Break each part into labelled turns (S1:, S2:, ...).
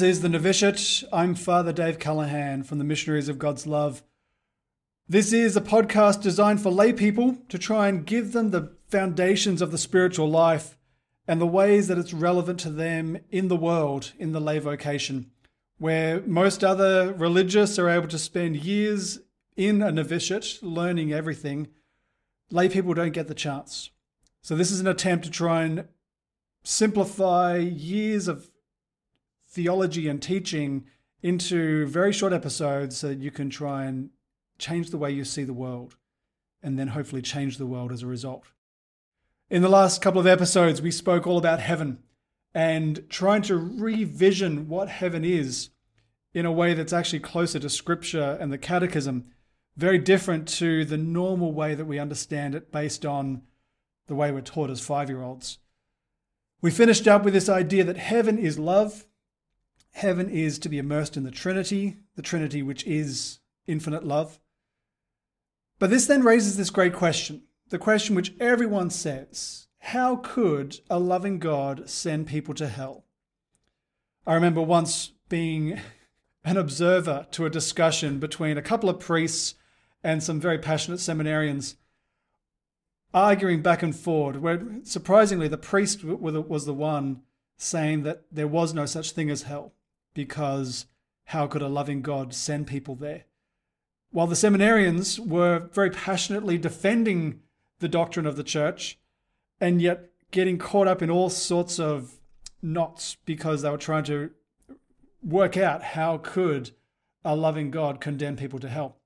S1: This is the Novitiate. I'm Father Dave Callaghan from the Missionaries of God's Love. This is a podcast designed for lay people to try and give them the foundations of the spiritual life and the ways that it's relevant to them in the world, in the lay vocation, where most other religious are able to spend years in a novitiate learning everything. Lay people don't get the chance. So, this is an attempt to try and simplify years of theology and teaching into very short episodes so that you can try and change the way you see the world and then hopefully change the world as a result. In the last couple of episodes, we spoke all about heaven and trying to revision what heaven is in a way that's actually closer to scripture and the catechism, very different to the normal way that we understand it based on the way we're taught as five year olds. We finished up with this idea that heaven is love Heaven is to be immersed in the Trinity, the Trinity which is infinite love. But this then raises this great question the question which everyone says how could a loving God send people to hell? I remember once being an observer to a discussion between a couple of priests and some very passionate seminarians arguing back and forth, where surprisingly the priest was the one saying that there was no such thing as hell because how could a loving God send people there? While the seminarians were very passionately defending the doctrine of the church and yet getting caught up in all sorts of knots because they were trying to work out how could a loving God condemn people to hell.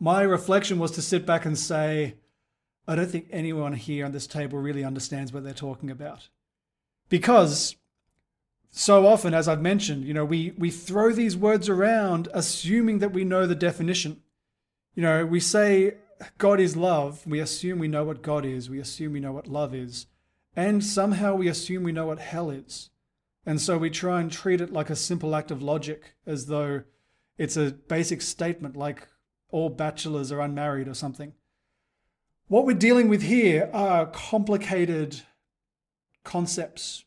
S1: My reflection was to sit back and say, I don't think anyone here on this table really understands what they're talking about. Because so often, as I've mentioned, you know, we, we throw these words around assuming that we know the definition. You know, we say God is love, we assume we know what God is, we assume we know what love is, and somehow we assume we know what hell is. And so we try and treat it like a simple act of logic, as though it's a basic statement like all bachelors are unmarried or something. What we're dealing with here are complicated concepts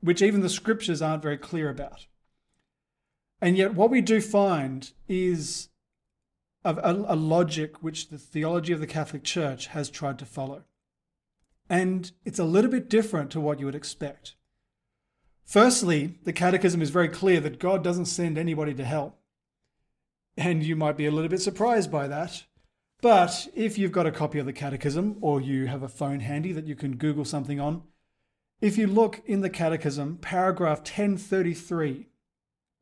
S1: which even the scriptures aren't very clear about. And yet, what we do find is a, a, a, logic which the theology of the Catholic Church has tried to follow. And it's a little bit different to what you would expect. Firstly, the Catechism is very clear that God doesn't send anybody to hell. And you might be a little bit surprised by that. But if you've got a copy of the Catechism or you have a phone handy that you can Google something on, if you look in the Catechism, paragraph 1033,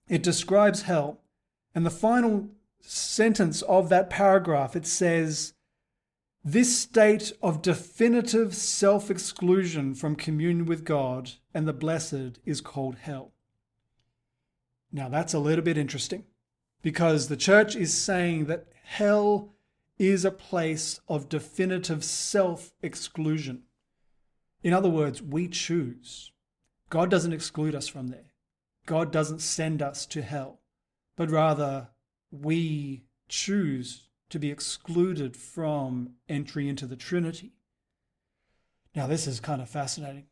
S1: it describes hell. And the final sentence of that paragraph, it says, This state of definitive self exclusion from communion with God and the blessed is called hell. Now, that's a little bit interesting because the church is saying that hell is a place of definitive self exclusion. In other words, we choose. God doesn't exclude us from there. God doesn't send us to hell, but rather we choose to be excluded from entry into the Trinity. Now, this is kind of fascinating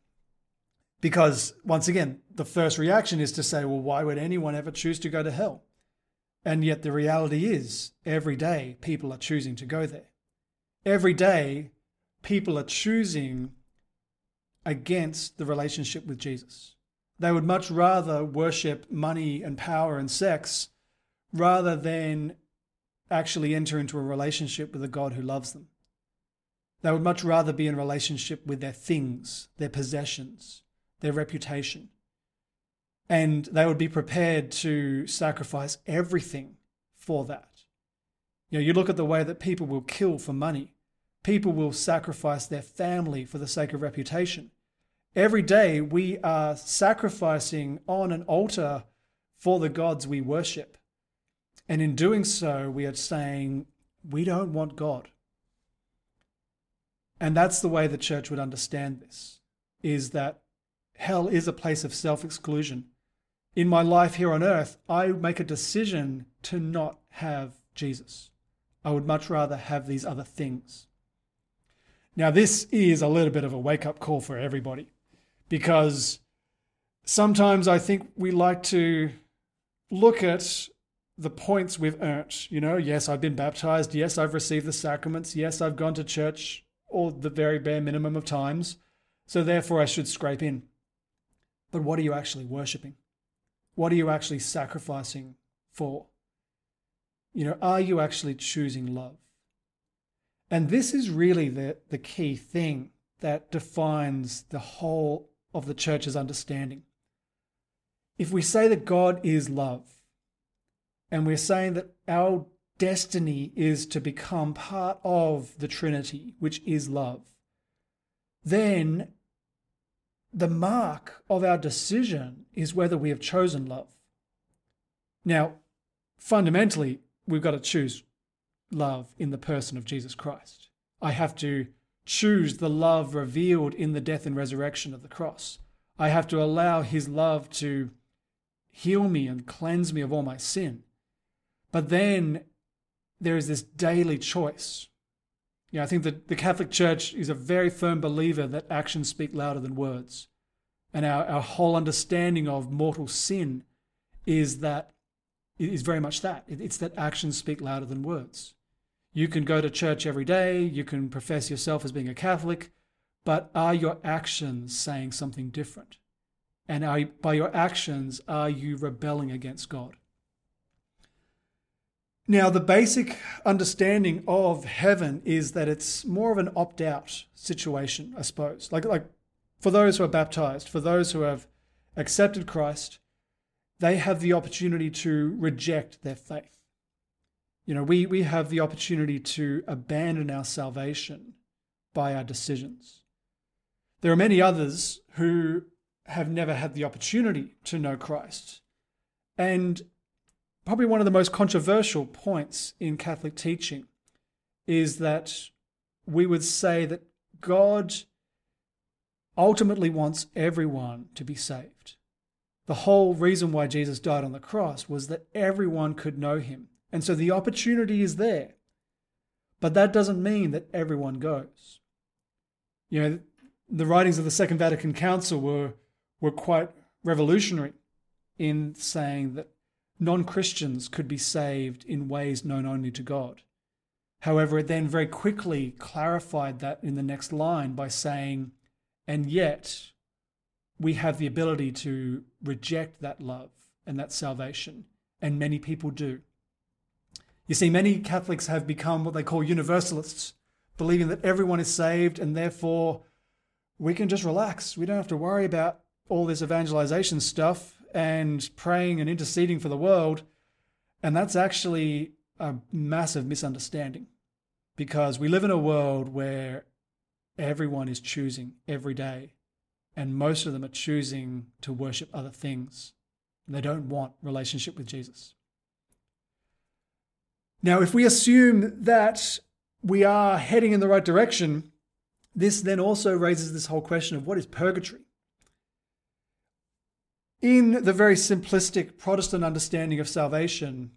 S1: because, once again, the first reaction is to say, well, why would anyone ever choose to go to hell? And yet, the reality is, every day people are choosing to go there. Every day people are choosing against the relationship with Jesus. They would much rather worship money and power and sex rather than actually enter into a relationship with a God who loves them. They would much rather be in relationship with their things, their possessions, their reputation. And they would be prepared to sacrifice everything for that. You know, you look at the way that people will kill for money. People will sacrifice their family for the sake of reputation. Every day we are sacrificing on an altar for the gods we worship. And in doing so, we are saying, we don't want God. And that's the way the church would understand this is that hell is a place of self exclusion. In my life here on earth, I make a decision to not have Jesus. I would much rather have these other things. Now, this is a little bit of a wake up call for everybody because sometimes I think we like to look at the points we've earned. You know, yes, I've been baptized. Yes, I've received the sacraments. Yes, I've gone to church all the very bare minimum of times. So therefore, I should scrape in. But what are you actually worshipping? What are you actually sacrificing for? You know, are you actually choosing love? And this is really the, the key thing that defines the whole of the church's understanding. If we say that God is love, and we're saying that our destiny is to become part of the Trinity, which is love, then the mark of our decision is whether we have chosen love. Now, fundamentally, we've got to choose love in the person of Jesus Christ. I have to choose the love revealed in the death and resurrection of the cross. I have to allow his love to heal me and cleanse me of all my sin. But then there is this daily choice. Yeah, I think that the Catholic Church is a very firm believer that actions speak louder than words. And our, our whole understanding of mortal sin is that is very much that. It's that actions speak louder than words. You can go to church every day, you can profess yourself as being a Catholic, but are your actions saying something different? And are, by your actions, are you rebelling against God? Now, the basic understanding of heaven is that it's more of an opt out situation, I suppose. Like, like for those who are baptized, for those who have accepted Christ, they have the opportunity to reject their faith. You know, we, we have the opportunity to abandon our salvation by our decisions. There are many others who have never had the opportunity to know Christ. And probably one of the most controversial points in Catholic teaching is that we would say that God ultimately wants everyone to be saved. The whole reason why Jesus died on the cross was that everyone could know him. And so the opportunity is there. But that doesn't mean that everyone goes. You know, the writings of the Second Vatican Council were, were quite revolutionary in saying that non Christians could be saved in ways known only to God. However, it then very quickly clarified that in the next line by saying, and yet we have the ability to reject that love and that salvation, and many people do. You see, many Catholics have become what they call universalists, believing that everyone is saved and therefore we can just relax. We don't have to worry about all this evangelization stuff and praying and interceding for the world. And that's actually a massive misunderstanding because we live in a world where everyone is choosing every day, and most of them are choosing to worship other things. They don't want relationship with Jesus. Now, if we assume that we are heading in the right direction, this then also raises this whole question of what is purgatory? in the very simplistic Protestant understanding of salvation,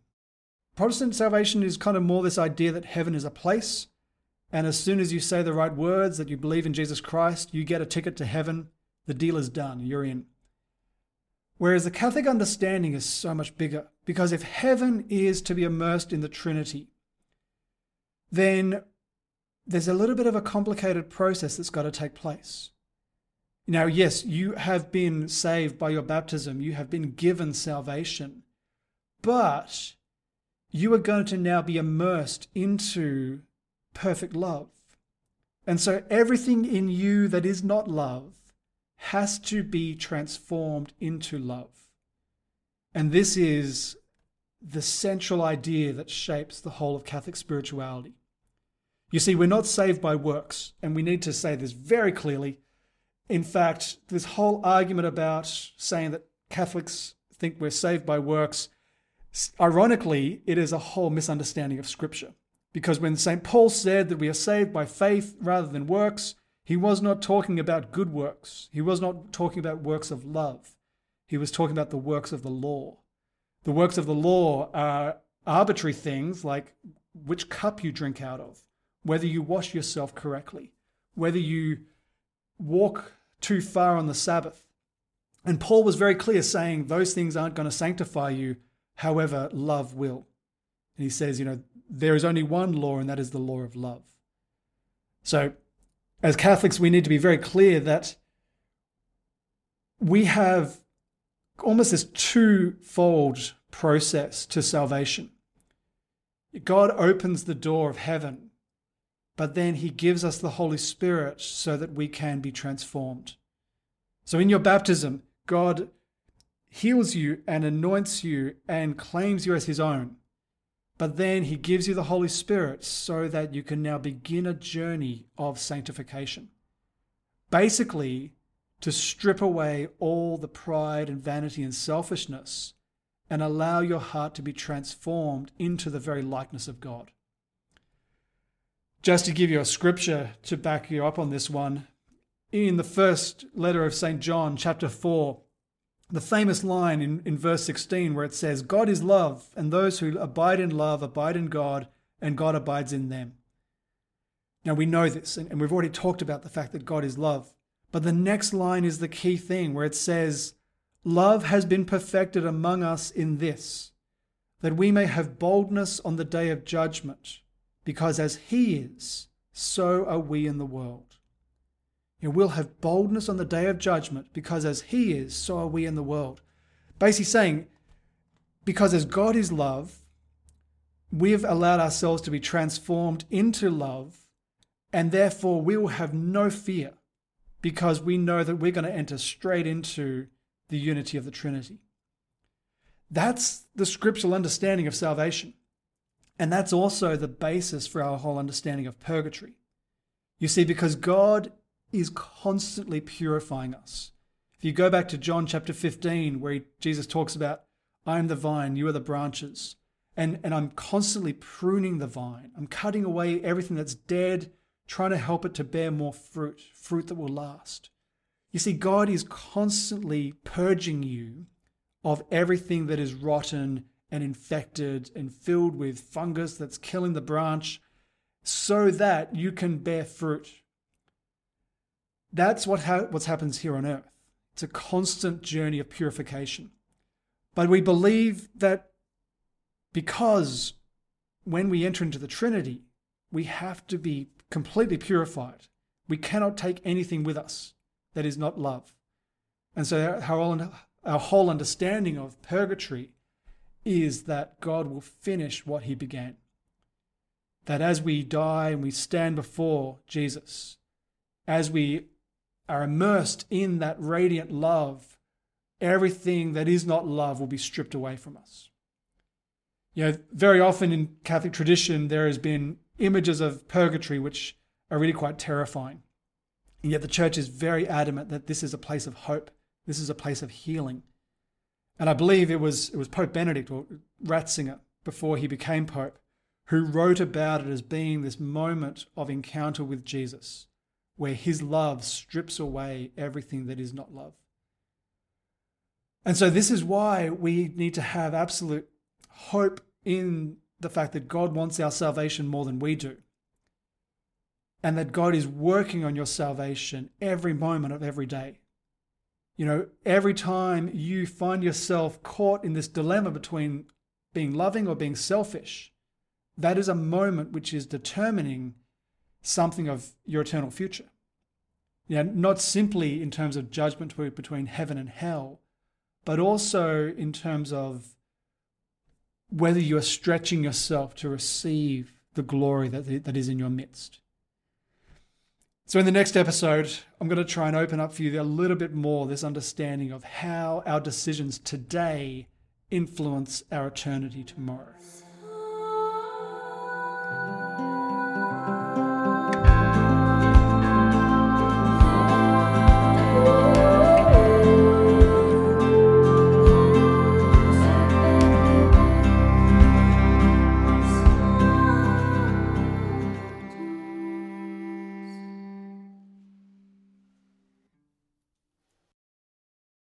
S1: Protestant salvation is kind of more this idea that heaven is a place. And as soon as you say the right words, that you believe in Jesus Christ, you get a ticket to heaven, the deal is done, you're in. Whereas the Catholic understanding is so much bigger, because if heaven is to be immersed in the Trinity, then there's a little bit of a complicated process that's got to take place. Now, yes, you have been saved by your baptism, you have been given salvation, but you are going to now be immersed into perfect love. And so everything in you that is not love has to be transformed into love. And this is the central idea that shapes the whole of Catholic spirituality. You see, we're not saved by works, and we need to say this very clearly. In fact, this whole argument about saying that Catholics think we're saved by works, ironically, it is a whole misunderstanding of Scripture. Because when St. Paul said that we are saved by faith rather than works, he was not talking about good works. He was not talking about works of love. He was talking about the works of the law. The works of the law are arbitrary things like which cup you drink out of, whether you wash yourself correctly, whether you walk too far on the Sabbath, And Paul was very clear saying those things aren't going to sanctify you, however, love will. And he says, you know, there is only one law, and that is the law of love. So, as Catholics, we need to be very clear that we have almost this twofold process to salvation. God opens the door of heaven, but then he gives us the Holy Spirit so that we can be transformed. So in your baptism, God heals you and anoints you and claims you as his own. But then he gives you the Holy Spirit so that you can now begin a journey of sanctification. Basically, to strip away all the pride and vanity and selfishness and allow your heart to be transformed into the very likeness of God. Just to give you a scripture to back you up on this one, in the first letter of St. John, chapter 4, the famous line in, in verse 16 where it says, God is love, and those who abide in love abide in God, and God abides in them. Now we know this, and we've already talked about the fact that God is love. But the next line is the key thing where it says, Love has been perfected among us in this, that we may have boldness on the day of judgment, because as He is, so are we in the world. Know, we'll have boldness on the day of judgment, because as He is, so are we in the world. Basically saying, because as God is love, we've allowed ourselves to be transformed into love, and therefore we will have no fear because we know that we're going to enter straight into the unity of the Trinity. That's the scriptural understanding of salvation. And that's also the basis for our whole understanding of purgatory. You see, because God is constantly purifying us. If you go back to John chapter 15, where Jesus talks about, I am the vine, you are the branches, and, and I'm constantly pruning the vine, I'm cutting away everything that's dead trying to help it to bear more fruit, fruit that will last. You see, God is constantly purging you of everything that is rotten and infected and filled with fungus that's killing the branch so that you can bear fruit. That's what ha- what happens here on earth. It's a constant journey of purification. But we believe that because when we enter into the Trinity, we have to be completely purified. We cannot take anything with us that is not love. And so our, our whole understanding of purgatory is that God will finish what he began. That as we die and we stand before Jesus, as we are immersed in that radiant love, everything that is not love will be stripped away from us. You know, very often in Catholic tradition, there has been images of purgatory which are really quite terrifying. And yet the church is very adamant that this is a place of hope. This is a place of healing. And I believe it was, it was Pope Benedict or Ratzinger before he became Pope who wrote about it as being this moment of encounter with Jesus where his love strips away everything that is not love. And so this is why we need to have absolute hope in the fact that God wants our salvation more than we do. And that God is working on your salvation every moment of every day. You know, every time you find yourself caught in this dilemma between being loving or being selfish, that is a moment which is determining something of your eternal future. You not simply in terms of judgment between heaven and hell, but also in terms of whether you are stretching yourself to receive the glory that, that is in your midst. So, in the next episode, I'm going to try and open up for you a little bit more this understanding of how our decisions today influence our eternity tomorrow.